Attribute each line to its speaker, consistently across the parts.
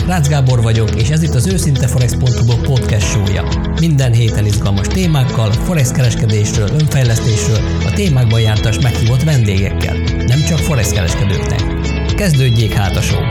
Speaker 1: nektek, Rácz Gábor vagyok, és ez itt az őszinte Forex.hu podcast show-ja. Minden héten izgalmas témákkal, forex kereskedésről, önfejlesztésről, a témákban jártas meghívott vendégekkel. Nem csak forex kereskedőknek. Kezdődjék hát a show!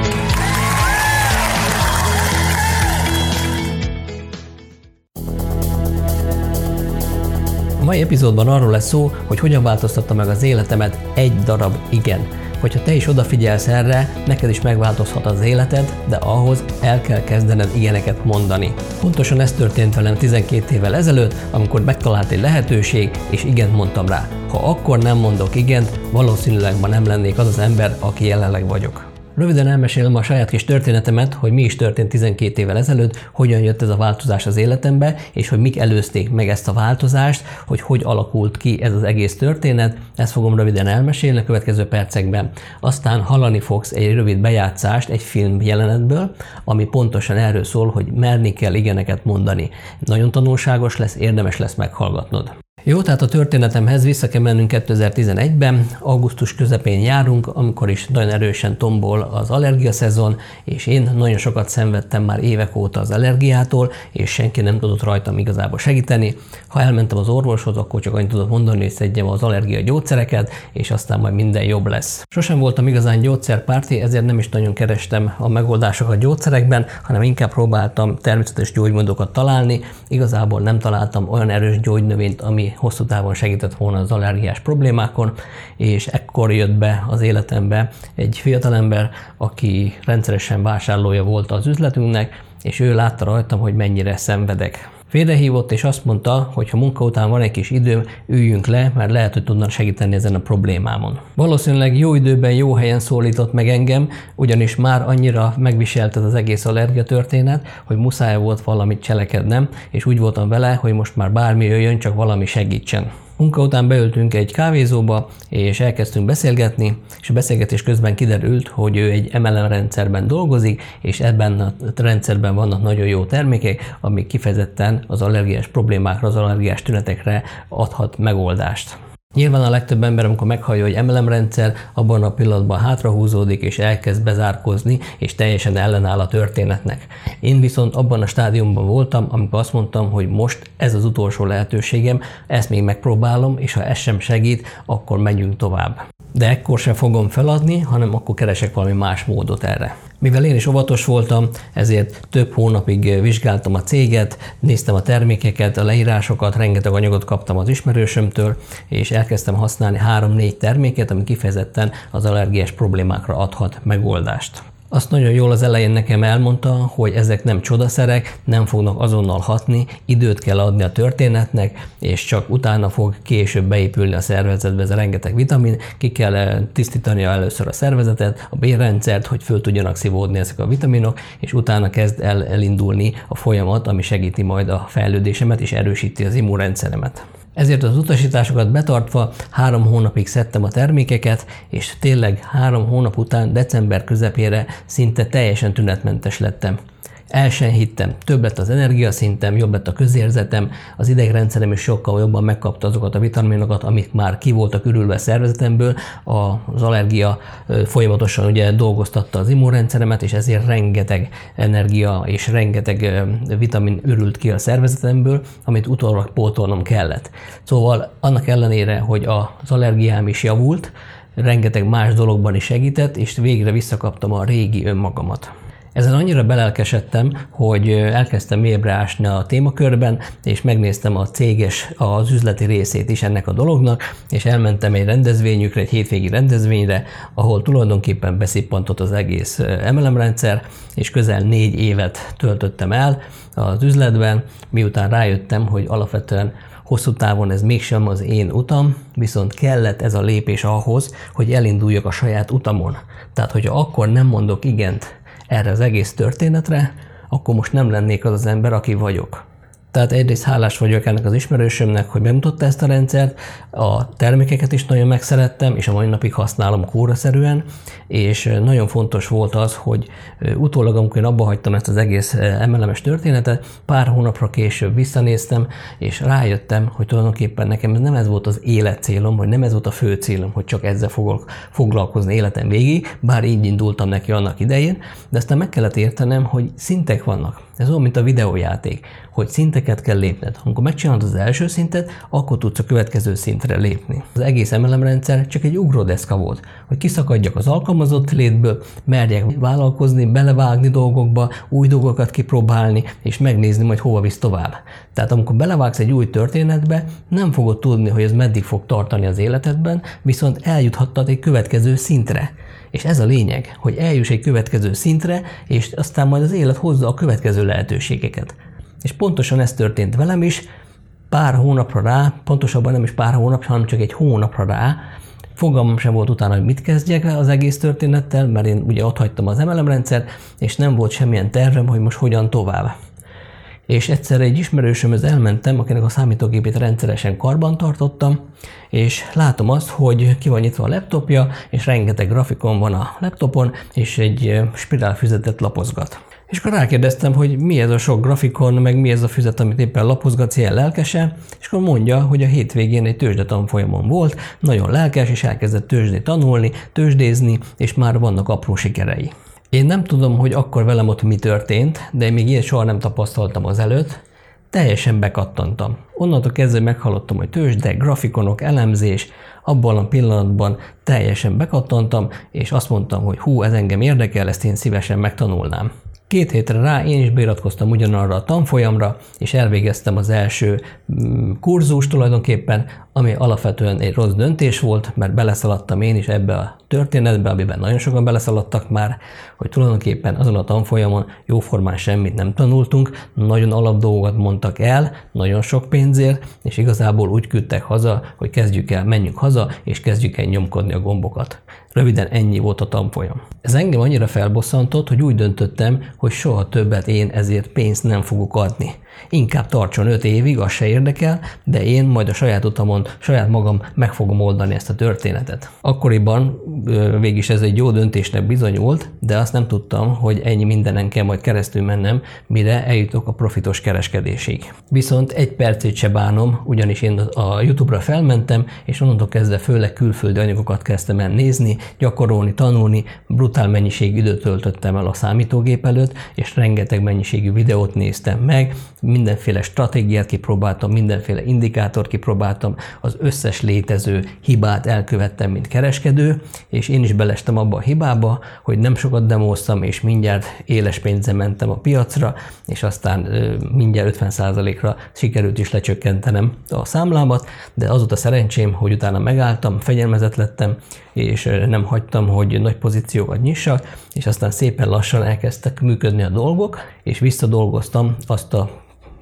Speaker 1: A mai epizódban arról lesz szó, hogy hogyan változtatta meg az életemet egy darab igen – Hogyha te is odafigyelsz erre, neked is megváltozhat az életed, de ahhoz el kell kezdened ilyeneket mondani. Pontosan ez történt velem 12 évvel ezelőtt, amikor megtalált egy lehetőség, és igent mondtam rá. Ha akkor nem mondok igent, valószínűleg ma nem lennék az az ember, aki jelenleg vagyok. Röviden elmesélem a saját kis történetemet, hogy mi is történt 12 évvel ezelőtt, hogyan jött ez a változás az életembe, és hogy mik előzték meg ezt a változást, hogy hogy alakult ki ez az egész történet. Ezt fogom röviden elmesélni a következő percekben. Aztán hallani fogsz egy rövid bejátszást egy film jelenetből, ami pontosan erről szól, hogy merni kell igeneket mondani. Nagyon tanulságos lesz, érdemes lesz meghallgatnod. Jó, tehát a történetemhez vissza kell mennünk 2011-ben, augusztus közepén járunk, amikor is nagyon erősen tombol az allergia szezon, és én nagyon sokat szenvedtem már évek óta az allergiától, és senki nem tudott rajtam igazából segíteni. Ha elmentem az orvoshoz, akkor csak annyit tudott mondani, hogy szedjem az allergia gyógyszereket, és aztán majd minden jobb lesz. Sosem voltam igazán gyógyszerpárti, ezért nem is nagyon kerestem a megoldásokat gyógyszerekben, hanem inkább próbáltam természetes gyógymódokat találni. Igazából nem találtam olyan erős gyógynövényt, ami hosszú távon segített volna az allergiás problémákon, és ekkor jött be az életembe egy fiatalember, aki rendszeresen vásárlója volt az üzletünknek, és ő látta rajtam, hogy mennyire szenvedek. Félrehívott, és azt mondta, hogy ha munka után van egy kis időm, üljünk le, mert lehet, hogy tudnak segíteni ezen a problémámon. Valószínűleg jó időben, jó helyen szólított meg engem, ugyanis már annyira megviselt ez az egész allergia történet, hogy muszáj volt valamit cselekednem, és úgy voltam vele, hogy most már bármi jöjjön, csak valami segítsen. Munka után beültünk egy kávézóba, és elkezdtünk beszélgetni, és a beszélgetés közben kiderült, hogy ő egy MLM rendszerben dolgozik, és ebben a rendszerben vannak nagyon jó termékek, amik kifejezetten az allergiás problémákra, az allergiás tünetekre adhat megoldást. Nyilván a legtöbb ember, amikor meghallja, hogy MLM rendszer, abban a pillanatban hátrahúzódik és elkezd bezárkozni, és teljesen ellenáll a történetnek. Én viszont abban a stádiumban voltam, amikor azt mondtam, hogy most ez az utolsó lehetőségem, ezt még megpróbálom, és ha ez sem segít, akkor megyünk tovább. De ekkor sem fogom feladni, hanem akkor keresek valami más módot erre. Mivel én is óvatos voltam, ezért több hónapig vizsgáltam a céget, néztem a termékeket, a leírásokat, rengeteg anyagot kaptam az ismerősömtől, és elkezdtem használni három-négy terméket, ami kifejezetten az allergiás problémákra adhat megoldást. Azt nagyon jól az elején nekem elmondta, hogy ezek nem csodaszerek, nem fognak azonnal hatni, időt kell adni a történetnek, és csak utána fog később beépülni a szervezetbe ez a rengeteg vitamin, ki kell eh, tisztítani először a szervezetet, a bérrendszert, hogy föl tudjanak szívódni ezek a vitaminok, és utána kezd el elindulni a folyamat, ami segíti majd a fejlődésemet és erősíti az immunrendszeremet. Ezért az utasításokat betartva három hónapig szedtem a termékeket, és tényleg három hónap után december közepére szinte teljesen tünetmentes lettem. El sem hittem. Több lett az energiaszintem, jobb lett a közérzetem, az idegrendszerem is sokkal jobban megkapta azokat a vitaminokat, amik már ki voltak ürülve a szervezetemből. Az allergia folyamatosan ugye dolgoztatta az immunrendszeremet, és ezért rengeteg energia és rengeteg vitamin ürült ki a szervezetemből, amit utólag pótolnom kellett. Szóval annak ellenére, hogy az allergiám is javult, rengeteg más dologban is segített, és végre visszakaptam a régi önmagamat. Ezen annyira belelkesedtem, hogy elkezdtem mélyebbre ásni a témakörben, és megnéztem a céges, az üzleti részét is ennek a dolognak, és elmentem egy rendezvényükre, egy hétvégi rendezvényre, ahol tulajdonképpen beszippantott az egész MLM rendszer, és közel négy évet töltöttem el az üzletben, miután rájöttem, hogy alapvetően hosszú távon ez mégsem az én utam, viszont kellett ez a lépés ahhoz, hogy elinduljak a saját utamon. Tehát, hogyha akkor nem mondok igent erre az egész történetre, akkor most nem lennék az az ember, aki vagyok. Tehát egyrészt hálás vagyok ennek az ismerősömnek, hogy bemutatta ezt a rendszert, a termékeket is nagyon megszerettem, és a mai napig használom kóraszerűen, és nagyon fontos volt az, hogy utólag, amikor én abba hagytam ezt az egész emelemes történetet, pár hónapra később visszanéztem, és rájöttem, hogy tulajdonképpen nekem nem ez volt az életcélom, vagy nem ez volt a fő célom, hogy csak ezzel fogok foglalkozni életem végig, bár így indultam neki annak idején, de aztán meg kellett értenem, hogy szintek vannak. Ez olyan, mint a videójáték, hogy szinteket kell lépned. Amikor megcsinálod az első szintet, akkor tudsz a következő szintre lépni. Az egész MLM-rendszer csak egy ugródeszka volt, hogy kiszakadjak az alkalmazott létből, merjek vállalkozni, belevágni dolgokba, új dolgokat kipróbálni, és megnézni, majd hova visz tovább. Tehát amikor belevágsz egy új történetbe, nem fogod tudni, hogy ez meddig fog tartani az életedben, viszont eljuthattad egy következő szintre. És ez a lényeg, hogy eljuss egy következő szintre, és aztán majd az élet hozza a következő lehetőségeket. És pontosan ez történt velem is, pár hónapra rá, pontosabban nem is pár hónap, hanem csak egy hónapra rá, fogalmam sem volt utána, hogy mit kezdjek az egész történettel, mert én ugye ott hagytam az MLM rendszer, és nem volt semmilyen tervem, hogy most hogyan tovább és egyszer egy ismerősömhöz elmentem, akinek a számítógépét rendszeresen karban tartottam, és látom azt, hogy ki van nyitva a laptopja, és rengeteg grafikon van a laptopon, és egy spirálfüzetet lapozgat. És akkor rákérdeztem, hogy mi ez a sok grafikon, meg mi ez a füzet, amit éppen lapozgatsz ilyen lelkese, és akkor mondja, hogy a hétvégén egy tőzsdetanfolyamon volt, nagyon lelkes, és elkezdett tőzsdét tanulni, tőzsdézni, és már vannak apró sikerei. Én nem tudom, hogy akkor velem ott mi történt, de én még ilyet soha nem tapasztaltam az előtt. Teljesen bekattantam. Onnantól kezdve meghallottam, hogy tőzsde, grafikonok, elemzés, abban a pillanatban teljesen bekattantam, és azt mondtam, hogy hú, ez engem érdekel, ezt én szívesen megtanulnám. Két hétre rá én is beiratkoztam ugyanarra a tanfolyamra, és elvégeztem az első mm, kurzus tulajdonképpen, ami alapvetően egy rossz döntés volt, mert beleszaladtam én is ebbe a történetbe, amiben nagyon sokan beleszaladtak már, hogy tulajdonképpen azon a tanfolyamon jóformán semmit nem tanultunk, nagyon alap dolgokat mondtak el, nagyon sok pénzért, és igazából úgy küldtek haza, hogy kezdjük el, menjünk haza, és kezdjük el nyomkodni a gombokat. Röviden ennyi volt a tanfolyam. Ez engem annyira felbosszantott, hogy úgy döntöttem, hogy soha többet én ezért pénzt nem fogok adni. Inkább tartson öt évig, az se érdekel, de én majd a saját utamon, saját magam meg fogom oldani ezt a történetet. Akkoriban végig ez egy jó döntésnek bizonyult, de azt nem tudtam, hogy ennyi mindenen kell majd keresztül mennem, mire eljutok a profitos kereskedésig. Viszont egy percét se bánom, ugyanis én a YouTube-ra felmentem, és onnantól kezdve főleg külföldi anyagokat kezdtem el nézni, gyakorolni, tanulni, brutál mennyiségű időt töltöttem el a számítógép előtt, és rengeteg mennyiségű videót néztem meg, mindenféle stratégiát kipróbáltam, mindenféle indikátort kipróbáltam, az összes létező hibát elkövettem, mint kereskedő, és én is belestem abba a hibába, hogy nem sokat demóztam, és mindjárt éles pénzzel mentem a piacra, és aztán mindjárt 50%-ra sikerült is lecsökkentenem a számlámat, de az volt a szerencsém, hogy utána megálltam, fegyelmezett lettem, és nem hagytam, hogy nagy pozíciókat nyissak, és aztán szépen lassan elkezdtek működni a dolgok, és visszadolgoztam azt a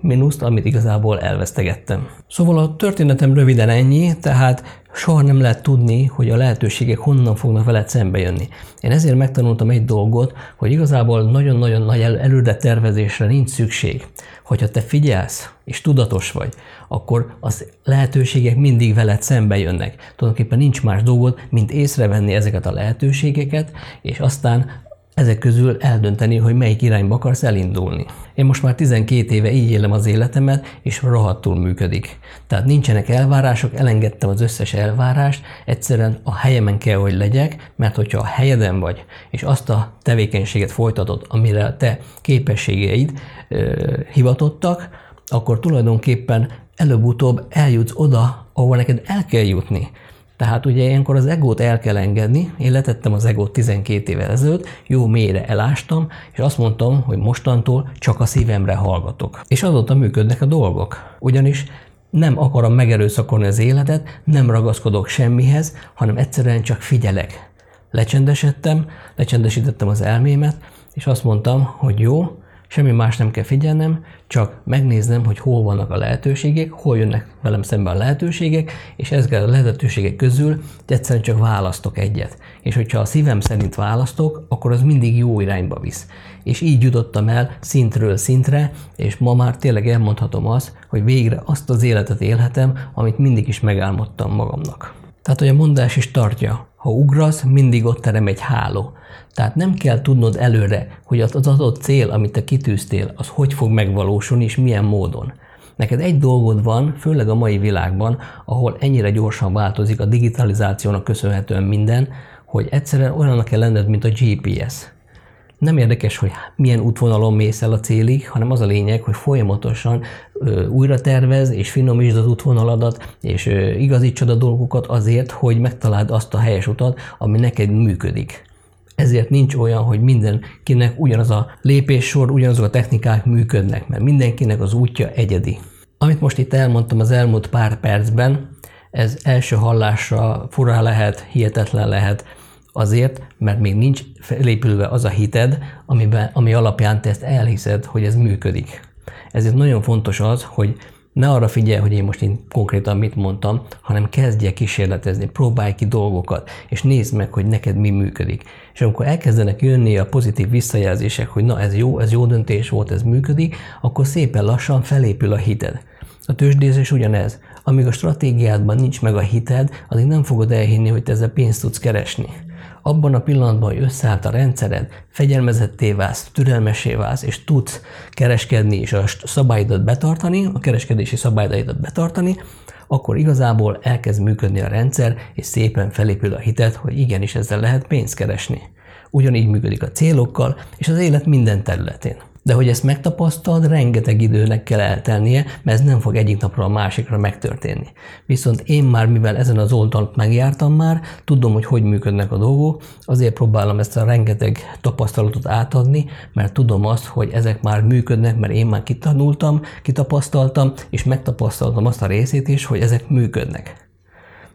Speaker 1: mínuszt, amit igazából elvesztegettem. Szóval a történetem röviden ennyi, tehát soha nem lehet tudni, hogy a lehetőségek honnan fognak veled szembe jönni. Én ezért megtanultam egy dolgot, hogy igazából nagyon-nagyon nagy el- előre tervezésre nincs szükség. Hogyha te figyelsz és tudatos vagy, akkor az lehetőségek mindig veled szembe jönnek. Tulajdonképpen nincs más dolgod, mint észrevenni ezeket a lehetőségeket, és aztán ezek közül eldönteni, hogy melyik irányba akarsz elindulni. Én most már 12 éve így élem az életemet, és rohadtul működik. Tehát nincsenek elvárások, elengedtem az összes elvárást, egyszerűen a helyemen kell, hogy legyek, mert hogyha a helyeden vagy, és azt a tevékenységet folytatod, amire te képességeid ö, hivatottak, akkor tulajdonképpen előbb-utóbb eljutsz oda, ahova neked el kell jutni. Tehát ugye ilyenkor az egót el kell engedni, én letettem az egót 12 évvel ezelőtt, jó mélyre elástam, és azt mondtam, hogy mostantól csak a szívemre hallgatok. És azóta működnek a dolgok. Ugyanis nem akarom megerőszakolni az életet, nem ragaszkodok semmihez, hanem egyszerűen csak figyelek. Lecsendesedtem, lecsendesítettem az elmémet, és azt mondtam, hogy jó, Semmi más nem kell figyelnem, csak megnéznem, hogy hol vannak a lehetőségek, hol jönnek velem szemben a lehetőségek, és ezek a lehetőségek közül egyszerűen csak választok egyet. És hogyha a szívem szerint választok, akkor az mindig jó irányba visz. És így jutottam el szintről szintre, és ma már tényleg elmondhatom azt, hogy végre azt az életet élhetem, amit mindig is megálmodtam magamnak. Tehát, hogy a mondás is tartja, ha ugrasz, mindig ott terem egy háló. Tehát nem kell tudnod előre, hogy az adott cél, amit te kitűztél, az hogy fog megvalósulni és milyen módon. Neked egy dolgod van, főleg a mai világban, ahol ennyire gyorsan változik a digitalizációnak köszönhetően minden, hogy egyszerűen olyannak kell lenned, mint a GPS. Nem érdekes, hogy milyen útvonalon mész el a célig, hanem az a lényeg, hogy folyamatosan ö, újra tervez, és finomítsd az útvonaladat, és ö, igazítsad a dolgokat azért, hogy megtaláld azt a helyes utat, ami neked működik. Ezért nincs olyan, hogy mindenkinek ugyanaz a lépéssor, ugyanazok a technikák működnek, mert mindenkinek az útja egyedi. Amit most itt elmondtam az elmúlt pár percben, ez első hallásra furá lehet, hihetetlen lehet, azért, mert még nincs felépülve az a hited, amiben, ami alapján te ezt elhiszed, hogy ez működik. Ezért nagyon fontos az, hogy ne arra figyelj, hogy én most én konkrétan mit mondtam, hanem kezdje kísérletezni, próbálj ki dolgokat, és nézd meg, hogy neked mi működik. És amikor elkezdenek jönni a pozitív visszajelzések, hogy na ez jó, ez jó döntés volt, ez működik, akkor szépen lassan felépül a hited. A tőzsdézés ugyanez. Amíg a stratégiádban nincs meg a hited, addig nem fogod elhinni, hogy te ezzel pénzt tudsz keresni abban a pillanatban, hogy összeállt a rendszered, fegyelmezetté válsz, türelmesé válsz, és tudsz kereskedni és a szabályodat betartani, a kereskedési szabályaidat betartani, akkor igazából elkezd működni a rendszer, és szépen felépül a hitet, hogy igenis ezzel lehet pénzt keresni. Ugyanígy működik a célokkal, és az élet minden területén. De hogy ezt megtapasztald, rengeteg időnek kell eltelnie, mert ez nem fog egyik napra a másikra megtörténni. Viszont én már, mivel ezen az oldalt megjártam már, tudom, hogy hogy működnek a dolgok, azért próbálom ezt a rengeteg tapasztalatot átadni, mert tudom azt, hogy ezek már működnek, mert én már kitanultam, kitapasztaltam, és megtapasztaltam azt a részét is, hogy ezek működnek.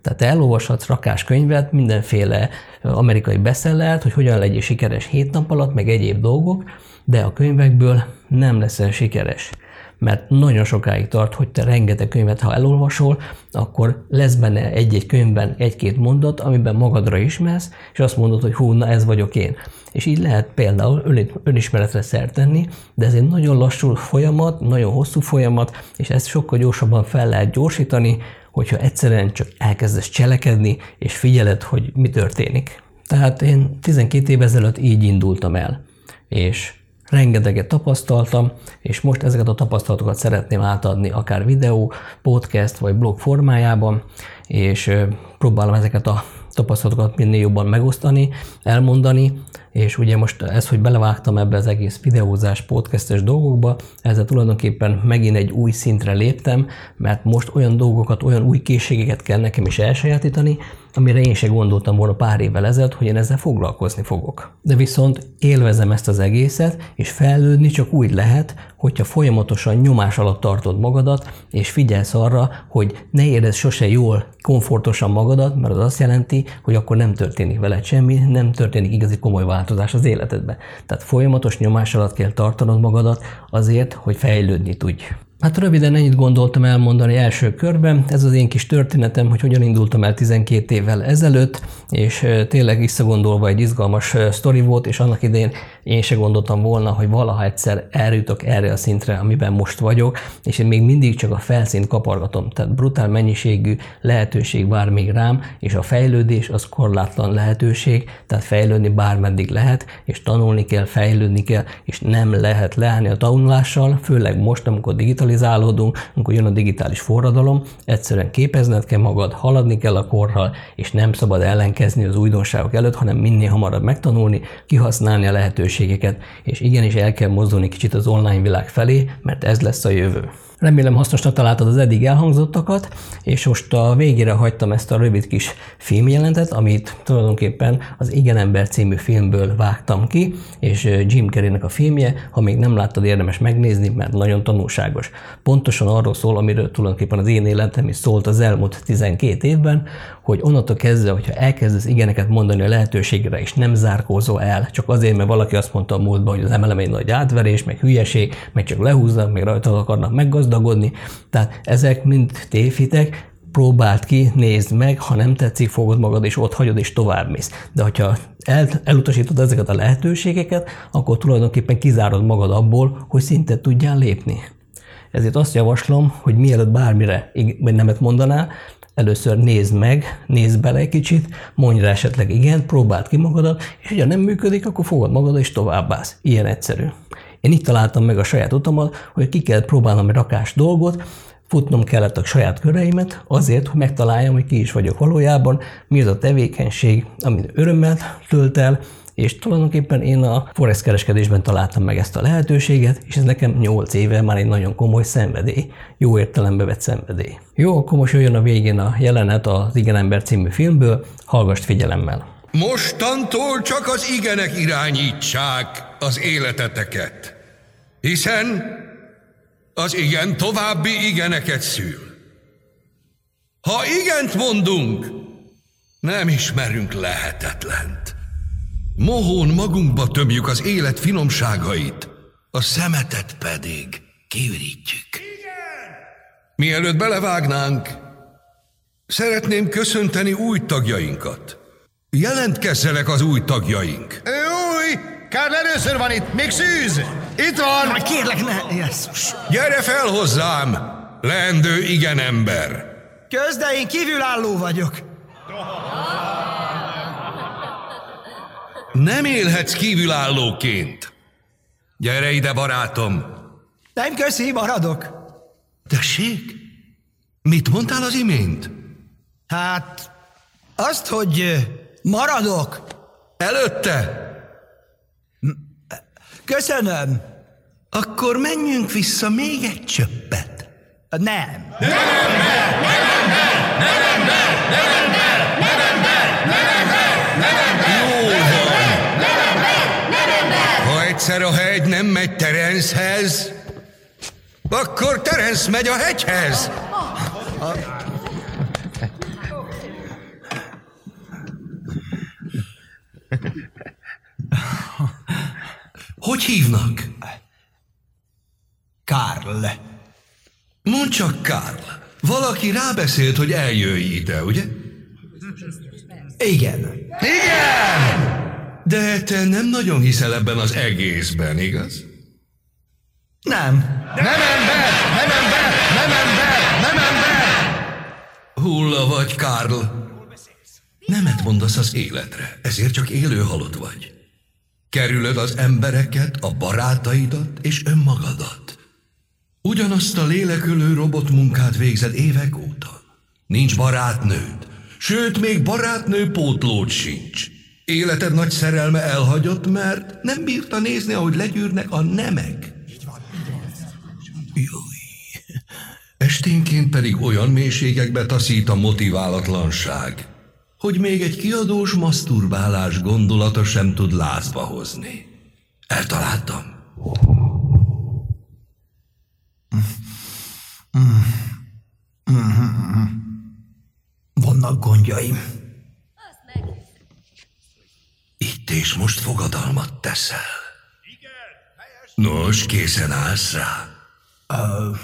Speaker 1: Tehát elolvashatsz rakás könyvet, mindenféle amerikai beszellert, hogy hogyan legyél sikeres hét nap alatt, meg egyéb dolgok, de a könyvekből nem leszel sikeres. Mert nagyon sokáig tart, hogy te rengeteg könyvet, ha elolvasol, akkor lesz benne egy-egy könyvben egy-két mondat, amiben magadra ismersz, és azt mondod, hogy hú, na ez vagyok én. És így lehet például önismeretre szert tenni, de ez egy nagyon lassú folyamat, nagyon hosszú folyamat, és ezt sokkal gyorsabban fel lehet gyorsítani, hogyha egyszerűen csak elkezdesz cselekedni, és figyeled, hogy mi történik. Tehát én 12 év ezelőtt így indultam el, és rengeteget tapasztaltam, és most ezeket a tapasztalatokat szeretném átadni akár videó, podcast vagy blog formájában, és próbálom ezeket a tapasztalatokat minél jobban megosztani, elmondani, és ugye most ez, hogy belevágtam ebbe az egész videózás, podcastes dolgokba, ezzel tulajdonképpen megint egy új szintre léptem, mert most olyan dolgokat, olyan új készségeket kell nekem is elsajátítani, amire én se gondoltam volna pár évvel ezelőtt, hogy én ezzel foglalkozni fogok. De viszont élvezem ezt az egészet, és fejlődni csak úgy lehet, hogyha folyamatosan nyomás alatt tartod magadat, és figyelsz arra, hogy ne érezd sose jól, komfortosan magadat, mert az azt jelenti, hogy akkor nem történik veled semmi, nem történik igazi komoly változás az életedben. Tehát folyamatos nyomás alatt kell tartanod magadat azért, hogy fejlődni tudj. Hát röviden ennyit gondoltam elmondani első körben. Ez az én kis történetem, hogy hogyan indultam el 12 évvel ezelőtt, és tényleg visszagondolva egy izgalmas sztori volt, és annak idején én se gondoltam volna, hogy valaha egyszer eljutok erre a szintre, amiben most vagyok, és én még mindig csak a felszínt kapargatom. Tehát brutál mennyiségű lehetőség vár még rám, és a fejlődés az korlátlan lehetőség, tehát fejlődni bármeddig lehet, és tanulni kell, fejlődni kell, és nem lehet leállni a tanulással, főleg most, amikor digitalizálódunk, amikor jön a digitális forradalom, egyszerűen képezned kell magad, haladni kell a korral, és nem szabad ellenkezni az újdonságok előtt, hanem minél hamarabb megtanulni, kihasználni a lehetőségeket, és igenis el kell mozdulni kicsit az online világ felé, mert ez lesz a jövő. Remélem hasznosnak találtad az eddig elhangzottakat, és most a végére hagytam ezt a rövid kis filmjelentet, amit tulajdonképpen az Igen ember című filmből vágtam ki, és Jim Carreynek a filmje, ha még nem láttad, érdemes megnézni, mert nagyon tanulságos. Pontosan arról szól, amiről tulajdonképpen az én életem is szólt az elmúlt 12 évben, hogy onnantól kezdve, hogyha elkezdesz igeneket mondani a lehetőségre, és nem zárkózol el, csak azért, mert valaki azt mondta a múltban, hogy az MLM egy nagy átverés, meg hülyeség, meg csak lehúznak, meg rajta akarnak meggazdagodni. Tehát ezek mind tévhitek, próbáld ki, nézd meg, ha nem tetszik, fogod magad, és ott hagyod, és tovább mész. De hogyha el, elutasítod ezeket a lehetőségeket, akkor tulajdonképpen kizárod magad abból, hogy szintet tudjál lépni. Ezért azt javaslom, hogy mielőtt bármire vagy nemet mondanál, Először nézd meg, nézd bele egy kicsit, mondj rá esetleg igen, próbáld ki magadat, és ha nem működik, akkor fogad magad és továbbász. Ilyen egyszerű. Én itt találtam meg a saját utamat, hogy ki kell próbálnom egy rakás dolgot, futnom kellett a saját köreimet azért, hogy megtaláljam, hogy ki is vagyok valójában, mi az a tevékenység, amit örömmel tölt el, és tulajdonképpen én a forex kereskedésben találtam meg ezt a lehetőséget, és ez nekem 8 éve már egy nagyon komoly szenvedély, jó értelembe vett szenvedély. Jó, akkor most jöjjön a végén a jelenet az Igen ember című filmből, hallgass figyelemmel.
Speaker 2: Mostantól csak az igenek irányítsák az életeteket, hiszen az igen további igeneket szül. Ha igent mondunk, nem ismerünk lehetetlent. Mohón magunkba tömjük az élet finomságait, a szemetet pedig kiürítjük. Igen! Mielőtt belevágnánk, szeretném köszönteni új tagjainkat. Jelentkezzenek az új tagjaink.
Speaker 3: Új! Kár először van itt, még szűz! Itt van!
Speaker 4: Majd kérlek, ne, Jézus!
Speaker 2: Gyere fel hozzám, leendő igen ember!
Speaker 4: Kösz, de én kívülálló vagyok.
Speaker 2: Nem élhetsz kívülállóként. Gyere ide, barátom.
Speaker 4: Nem köszi, maradok.
Speaker 2: Tessék? Mit mondtál az imént?
Speaker 4: Hát, azt, hogy maradok.
Speaker 2: Előtte?
Speaker 4: Köszönöm.
Speaker 2: Akkor menjünk vissza még egy csöppet.
Speaker 4: Nem. Nem, nem,
Speaker 2: nem, nem, nem, nem, nem, nem, nem, egyszer a hegy nem megy Terencehez, akkor Terence megy a hegyhez. Hogy hívnak?
Speaker 4: Karl.
Speaker 2: Mondd csak, Karl. Valaki rábeszélt, hogy eljöjj ide, ugye?
Speaker 4: Igen.
Speaker 2: Igen! De te nem nagyon hiszel ebben az egészben, igaz?
Speaker 4: Nem.
Speaker 3: Nem ember! Nem ember! Nem ember! Nem ember!
Speaker 2: Hulla vagy, Karl. Nemet mondasz az életre, ezért csak élő halott vagy. Kerülöd az embereket, a barátaidat és önmagadat. Ugyanazt a lélekülő robotmunkát végzed évek óta. Nincs barátnőd, sőt, még barátnő pótlód sincs. Életed nagy szerelme elhagyott, mert nem bírta nézni, ahogy legyűrnek a nemek. Júj. Esténként pedig olyan mélységekbe taszít a motiválatlanság, hogy még egy kiadós maszturbálás gondolata sem tud lázba hozni. Eltaláltam.
Speaker 4: Vannak gondjaim.
Speaker 2: Itt és most fogadalmat teszel. Nos, készen állsz rá? Uh,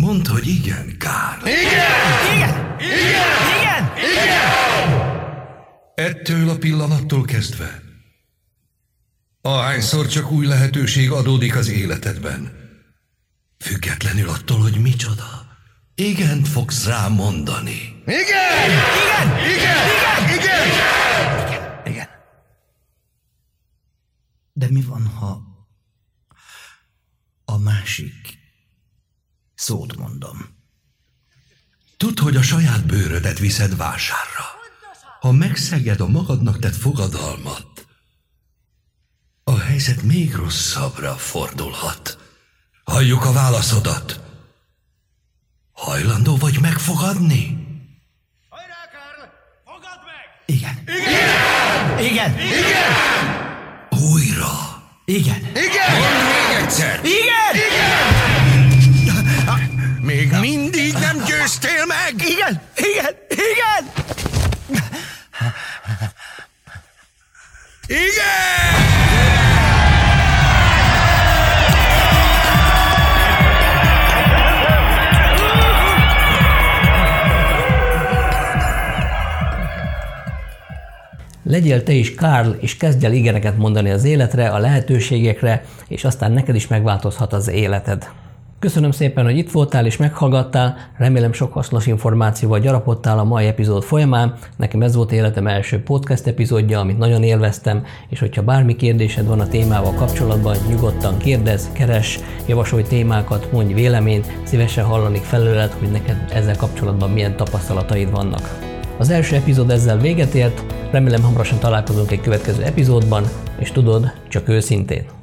Speaker 2: Mondd, hogy igen, Kár.
Speaker 3: Igen!
Speaker 4: Igen! Igen!
Speaker 2: Ettől a pillanattól kezdve. Ahányszor csak új lehetőség adódik az életedben. Függetlenül attól, hogy micsoda. Igent fogsz rá mondani.
Speaker 3: Igen!
Speaker 4: Igen! Igen!
Speaker 3: Igen! Igen!
Speaker 4: Igen! Igen! De mi van, ha a másik szót mondom?
Speaker 2: Tudd, hogy a saját bőrödet viszed vásárra. Ha megszeged a magadnak tett fogadalmat, a helyzet még rosszabbra fordulhat. Halljuk a válaszodat. Hajlandó vagy megfogadni?
Speaker 3: Hajrá, Karl! Fogad meg!
Speaker 4: Igen. Igen.
Speaker 3: Igen!
Speaker 2: Újra.
Speaker 4: Igen.
Speaker 3: Igen!
Speaker 2: Még egyszer.
Speaker 4: Igen.
Speaker 3: Még mindig nem győztél meg?
Speaker 4: Igen. Igen. Igen.
Speaker 3: Igen!
Speaker 1: Legyél te is Karl, és kezdj el igeneket mondani az életre, a lehetőségekre, és aztán neked is megváltozhat az életed. Köszönöm szépen, hogy itt voltál és meghallgattál, remélem sok hasznos információval gyarapodtál a mai epizód folyamán. Nekem ez volt életem első podcast epizódja, amit nagyon élveztem, és hogyha bármi kérdésed van a témával kapcsolatban, nyugodtan kérdezz, keres, javasolj témákat, mondj véleményt, szívesen hallanik felőled, hogy neked ezzel kapcsolatban milyen tapasztalataid vannak. Az első epizód ezzel véget ért, remélem hamarosan találkozunk egy következő epizódban, és tudod, csak őszintén.